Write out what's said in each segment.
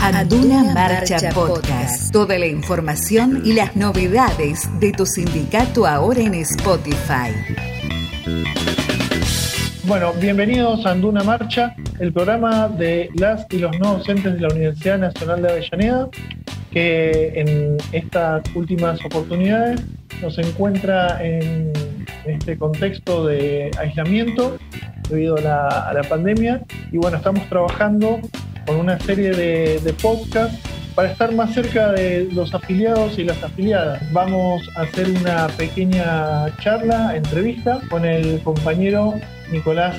Anduna Marcha Podcast. Toda la información y las novedades de tu sindicato ahora en Spotify. Bueno, bienvenidos a Anduna Marcha, el programa de las y los no docentes de la Universidad Nacional de Avellaneda, que en estas últimas oportunidades nos encuentra en este contexto de aislamiento debido a la, pandemia. Y bueno, estamos trabajando con una serie de, podcasts para estar más cerca de los afiliados y las afiliadas. Vamos a hacer una pequeña charla, entrevista con el compañero Nicolás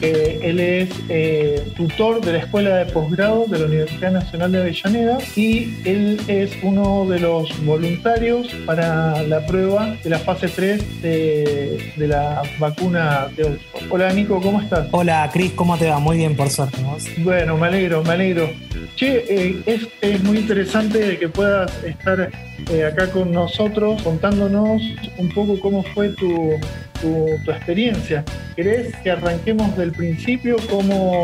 que él es eh, tutor de la Escuela de Posgrado de la Universidad Nacional de Avellaneda y él es uno de los voluntarios para la prueba de la fase 3 de, la vacuna de Oxford. Hola Nico, ¿cómo estás? Hola Cris, ¿cómo te va? Muy bien, por suerte. Bueno, me alegro, me alegro. Che, eh, es, es, muy interesante que puedas estar eh, acá con nosotros contándonos un poco cómo fue tu, tu, experiencia. ¿Querés que arranquemos del principio? ¿Cómo,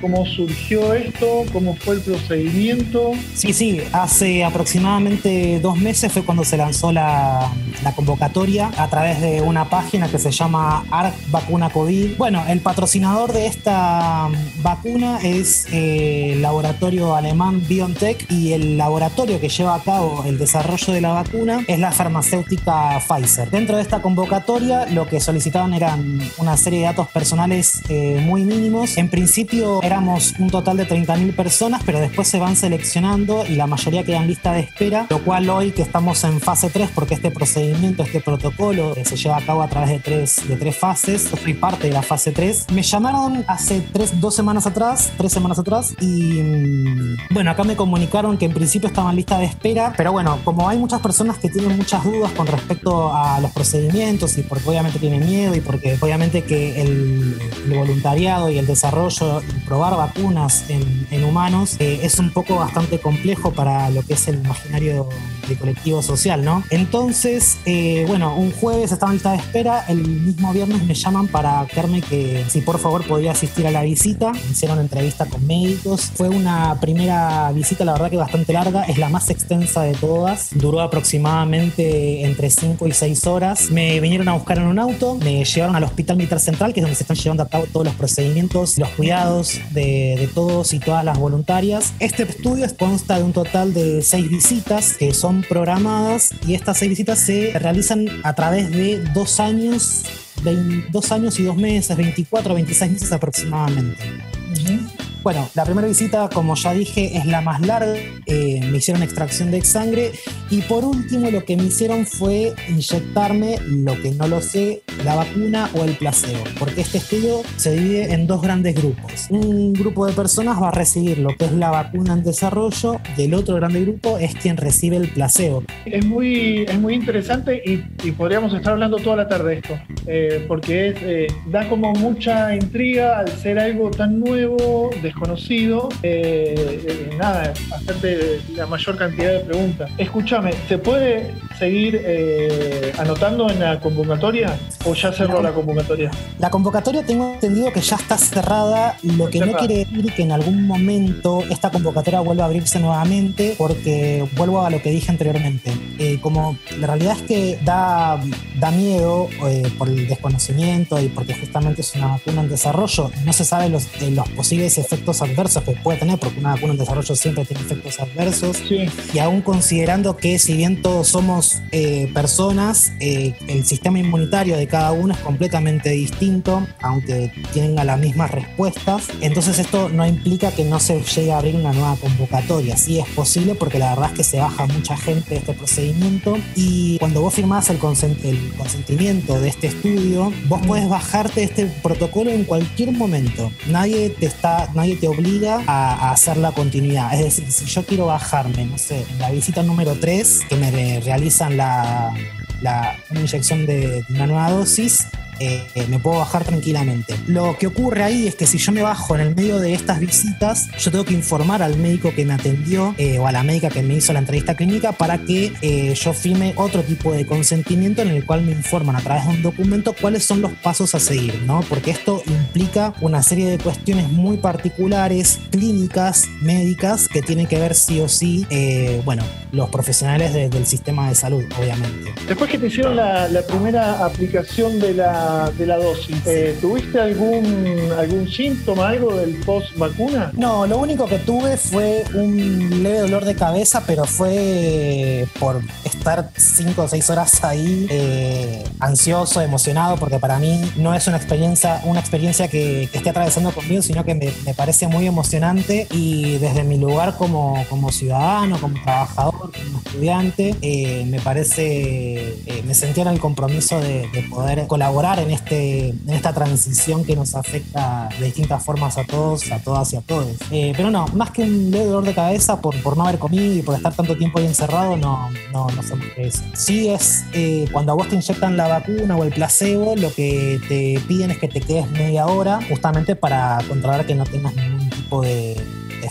¿Cómo surgió esto? ¿Cómo fue el procedimiento? Sí, sí, hace aproximadamente dos meses fue cuando se lanzó la, la convocatoria a través de una página que se llama ARC Vacuna COVID. Bueno, el patrocinador de esta vacuna es eh, el laboratorio alemán BioNTech y el laboratorio que lleva a cabo el desarrollo de la vacuna es la farmacéutica Pfizer. Dentro de esta convocatoria lo que solicitaban eran una serie de datos personales eh, muy mínimos. En principio éramos un total de 30.000 personas, pero después se van seleccionando y la mayoría quedan lista de espera, lo cual hoy que estamos en fase 3 porque este procedimiento este protocolo se lleva a cabo a través de tres, de tres fases. Yo fui parte de la fase 3. Me llamaron hace tres, dos semanas atrás, tres semanas atrás, y mm, bueno, acá me comunicaron que en principio estaban lista de espera, pero bueno, como hay muchas personas que tienen muchas dudas con respecto a los procedimientos y porque obviamente tienen miedo y porque obviamente que el, voluntariado y el desarrollo y probar vacunas en, en humanos eh, es un poco bastante complejo para lo que es el imaginario de colectivo social, ¿no? Entonces, eh, bueno, un jueves estaba en lista de espera, el mismo viernes me llaman para quedarme que si por favor podía asistir a la visita, me hicieron entrevista con médicos, fue una primera visita la verdad que bastante larga, es la más extensa de todas, duró aproximadamente entre 5 y 6 horas, me vinieron a buscar en un auto, me llevaron al Hospital Militar Central, que es donde se están llevando a cabo todos los procedimientos, los cuidados de, todos y todas las voluntarias. Este estudio consta de un total de 6 visitas que son programadas y estas seis visitas se realizan a través de dos años, dos años y dos meses, 24 o 26 meses aproximadamente. Bueno, la primera visita, como ya dije, es la más larga. Eh, me hicieron extracción de sangre y por último lo que me hicieron fue inyectarme, lo que no lo sé, la vacuna o el placebo, porque este estudio se divide en dos grandes grupos. Un grupo de personas va a recibir lo que es la vacuna en desarrollo y el otro grande grupo es quien recibe el placebo. Es muy, es muy interesante y, podríamos estar hablando toda la tarde de esto, eh, porque eh, da como mucha intriga al ser algo tan nuevo, de conocido, eh, eh, nada, hacerte la mayor cantidad de preguntas. Escúchame, ¿se puede seguir eh, anotando en la convocatoria o ya cerró la, convocatoria? La convocatoria tengo entendido que ya está cerrada, lo que no quiere decir que en algún momento esta convocatoria vuelva a abrirse nuevamente, porque vuelvo a lo que dije anteriormente. como la realidad es que da, da miedo por el desconocimiento y porque justamente es una vacuna en desarrollo, no se sabe los, los posibles efectos adversos que puede tener, porque una vacuna en desarrollo siempre tiene efectos adversos. Y aún considerando que si bien todos somos eh, personas, eh, el sistema inmunitario de cada uno es completamente distinto, aunque tenga las mismas respuestas. Entonces esto no implica que no se llegue a abrir una nueva convocatoria. Sí es posible porque la verdad es que se baja mucha gente de este procedimiento y cuando vos firmás el, el consentimiento de este estudio, vos podés bajarte este protocolo en cualquier momento. Nadie te está, nadie te obliga a, hacer la continuidad. Es decir, si yo quiero bajarme, no sé, en la visita número 3, que me realizan la, una inyección de, una nueva dosis, me puedo bajar tranquilamente. Lo que ocurre ahí es que si yo me bajo en el medio de estas visitas, yo tengo que informar al médico que me atendió o a la médica que me hizo la entrevista clínica para que yo firme otro tipo de consentimiento en el cual me informan a través de un documento cuáles son los pasos a seguir, ¿no? Porque esto implica una serie de cuestiones muy particulares, clínicas, médicas, que tienen que ver sí o sí, eh, bueno, los profesionales del sistema de salud, obviamente. Después que te hicieron la, primera aplicación de la, de la dosis, eh, ¿tuviste algún, algún síntoma, algo del post vacuna? No, lo único que tuve fue un leve dolor de cabeza, pero fue por estar cinco o seis horas ahí eh, ansioso, emocionado, porque para mí no es una experiencia, una experiencia que, esté atravesando conmigo, sino que me, parece muy emocionante y desde mi lugar como, como ciudadano, como trabajador, estudiante, eh, me parece, eh, me sentía en el compromiso de, poder colaborar en, este, en esta transición que nos afecta de distintas formas a todos, a todas y a todos. pero no, más que un dolor de cabeza por, por no haber comido y por estar tanto tiempo ahí encerrado, no, no, no sé qué es. Sí es cuando a vos te inyectan la vacuna o el placebo, lo que te piden es que te quedes media hora justamente para controlar que no tengas ningún tipo de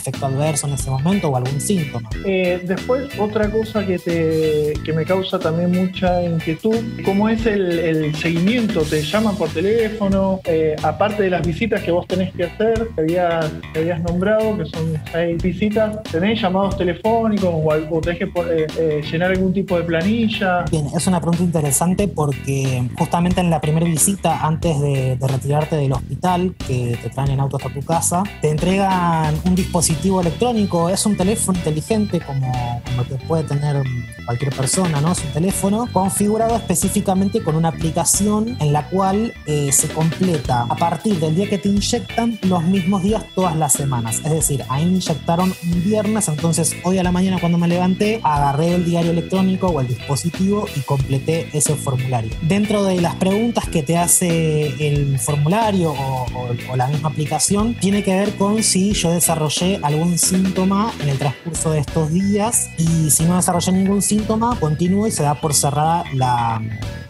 efecto adverso en ese momento o algún síntoma. Eh, después, otra cosa que, te, que me causa también mucha inquietud, ¿cómo es el, seguimiento? ¿Te llaman por teléfono? Eh, aparte de las visitas que vos tenés que hacer, que habías, habías nombrado, que son seis visitas, ¿tenés llamados telefónicos o, tenés que eh, llenar algún tipo de planilla? Bien, es una pregunta interesante porque justamente en la primera visita, antes de, de retirarte del hospital, que te traen en auto hasta tu casa, te entregan un dispositivo dispositivo electrónico, es un teléfono inteligente como, como que puede tener cualquier persona, ¿no? Es un teléfono configurado específicamente con una aplicación en la cual eh, se completa a partir del día que te inyectan los mismos días todas las semanas. Es decir, ahí me inyectaron un viernes, entonces hoy a la mañana cuando me levanté agarré el diario electrónico o el dispositivo y completé ese formulario. Dentro de las preguntas que te hace el formulario o, o la misma aplicación, tiene que ver con si yo desarrollé algún síntoma en el transcurso de estos días y si no desarrolla ningún síntoma, continúo y se da por cerrada la,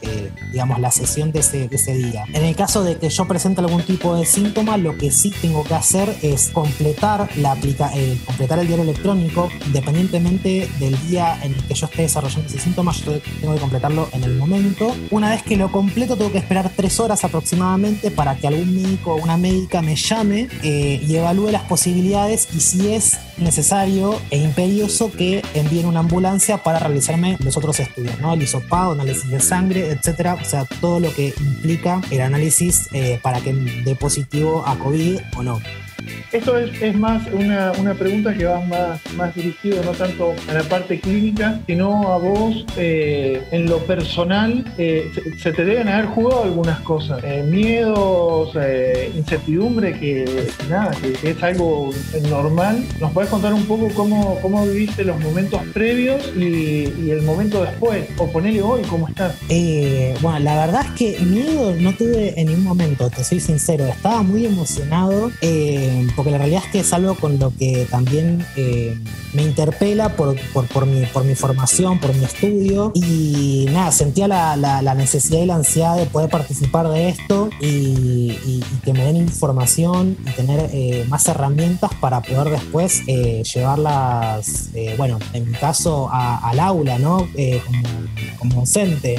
eh, digamos, la sesión de ese, día. En el caso de que yo presente algún tipo de síntoma, lo que sí tengo que hacer es completar, la aplica eh, completar el diario electrónico, independientemente del día en el que yo esté desarrollando ese síntoma, yo tengo que completarlo en el momento. Una vez que lo completo, tengo que esperar tres horas aproximadamente para que algún médico o una médica me llame eh, y evalúe las posibilidades y si es necesario e imperioso que envíen una ambulancia para realizarme los otros estudios, ¿no? El hisopado, análisis de sangre, etcétera. O sea, todo lo que implica el análisis eh, para que dé positivo a COVID o no. Esto es, más una, pregunta que va más, más dirigido no tanto a la parte clínica, sino a vos eh, en lo personal. Eh, se, te deben haber jugado algunas cosas, eh, miedos, incertidumbre, que, nada, que, es algo normal. ¿Nos puedes contar un poco cómo, cómo viviste los momentos previos y, el momento después? O ponele hoy, ¿cómo estás? bueno, la verdad es que miedo no tuve en ningún momento, te soy sincero. Estaba muy emocionado porque la realidad es que es algo con lo que también eh, me interpela por, por, mi, por mi formación, por mi estudio y nada, sentía la, la, necesidad y la ansiedad de poder participar de esto y, que me den información y tener eh, más herramientas para poder después eh, llevarlas, bueno, en mi caso al aula, ¿no? como, como, docente.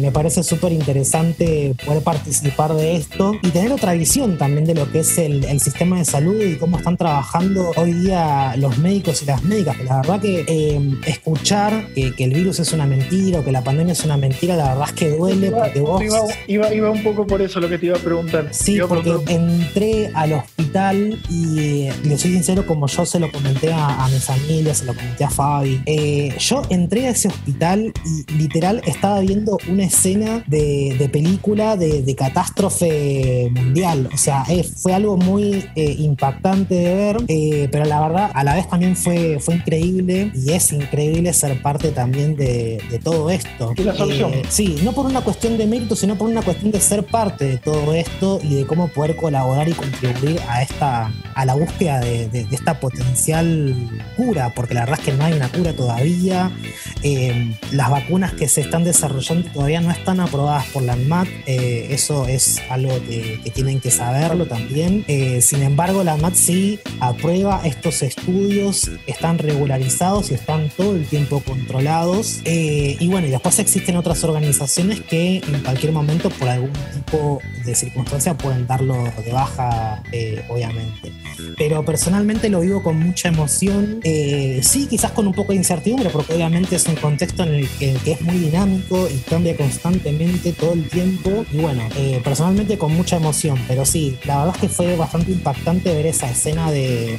me parece súper interesante poder participar de esto y tener otra visión también de lo que es el, el sistema de salud y cómo están trabajando hoy día los médicos y las médicas. La verdad que eh, escuchar que, el virus es una mentira o que la pandemia es una mentira, la verdad es que duele porque vos... Iba, iba, un poco por eso lo que te iba a preguntar. Sí, porque entré al hospital y eh, le soy sincero, como yo se lo comenté a, mi familia, se lo comenté a Fabi, eh, yo entré a ese hospital y literal estaba viendo una escena de, película de, catástrofe mundial. O sea, fue algo muy impactante de ver, eh, pero la verdad a la vez también fue, fue increíble y es increíble ser parte también de, todo esto. ¿Y la solución? Eh, sí, no por una cuestión de mérito, sino por una cuestión de ser parte de todo esto y de cómo poder colaborar y contribuir a esta a la búsqueda de, esta potencial cura, porque la verdad es que no hay una cura todavía. Eh, las vacunas que se están desarrollando todavía no están aprobadas por la ANMAT, eso es algo que, que tienen que saberlo también. Eh, sin embargo, la MAT sí aprueba estos estudios, están regularizados y están todo el tiempo controlados. Eh, y bueno, y después existen otras organizaciones que en cualquier momento, por algún tipo de circunstancia, pueden darlo de baja, eh, obviamente. Pero personalmente lo vivo con mucha emoción. sí, quizás con un poco de incertidumbre, porque obviamente es un contexto en el que, es muy dinámico y cambia constantemente todo el tiempo. Y bueno, personalmente con mucha emoción, pero sí, la verdad es que fue bastante impactante ver esa escena de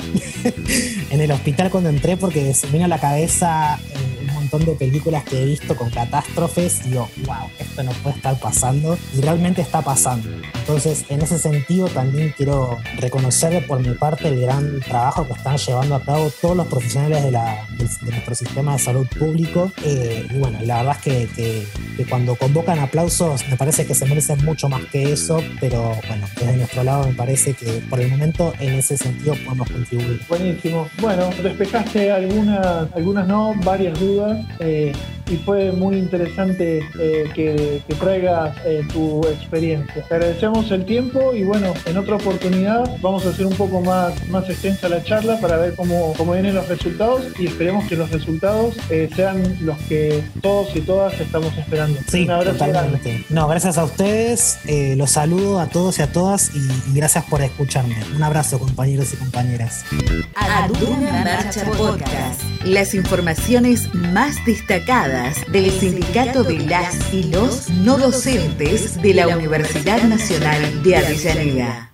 en el hospital cuando entré porque se me vino a la cabeza eh, montón de películas que he visto con catástrofes y digo, wow, esto no puede estar pasando y realmente está pasando. Entonces, en ese sentido también quiero reconocer por mi parte el gran trabajo que están llevando a cabo todos los profesionales de, la, nuestro sistema de salud público. Eh, y bueno, la verdad es que, cuando convocan aplausos me parece que se merecen mucho más que eso, pero bueno, desde nuestro lado me parece que por el momento en ese sentido podemos contribuir. Buenísimo. Bueno, despejaste algunas, algunas no, varias dudas. Eh, y fue muy interesante eh, que, traigas eh, tu experiencia. Te agradecemos el tiempo y bueno, en otra oportunidad vamos a hacer un poco más, más extensa la charla para ver cómo, cómo vienen los resultados y esperemos que los resultados eh, sean los que todos y todas estamos esperando. Sí, totalmente. No, gracias a ustedes, los saludo a todos y a todas y, gracias por escucharme. Un abrazo compañeros y compañeras. Aduna Marcha Podcast. Las informaciones más destacadas del Sindicato de las y los no docentes de la Universidad Nacional de Avellaneda.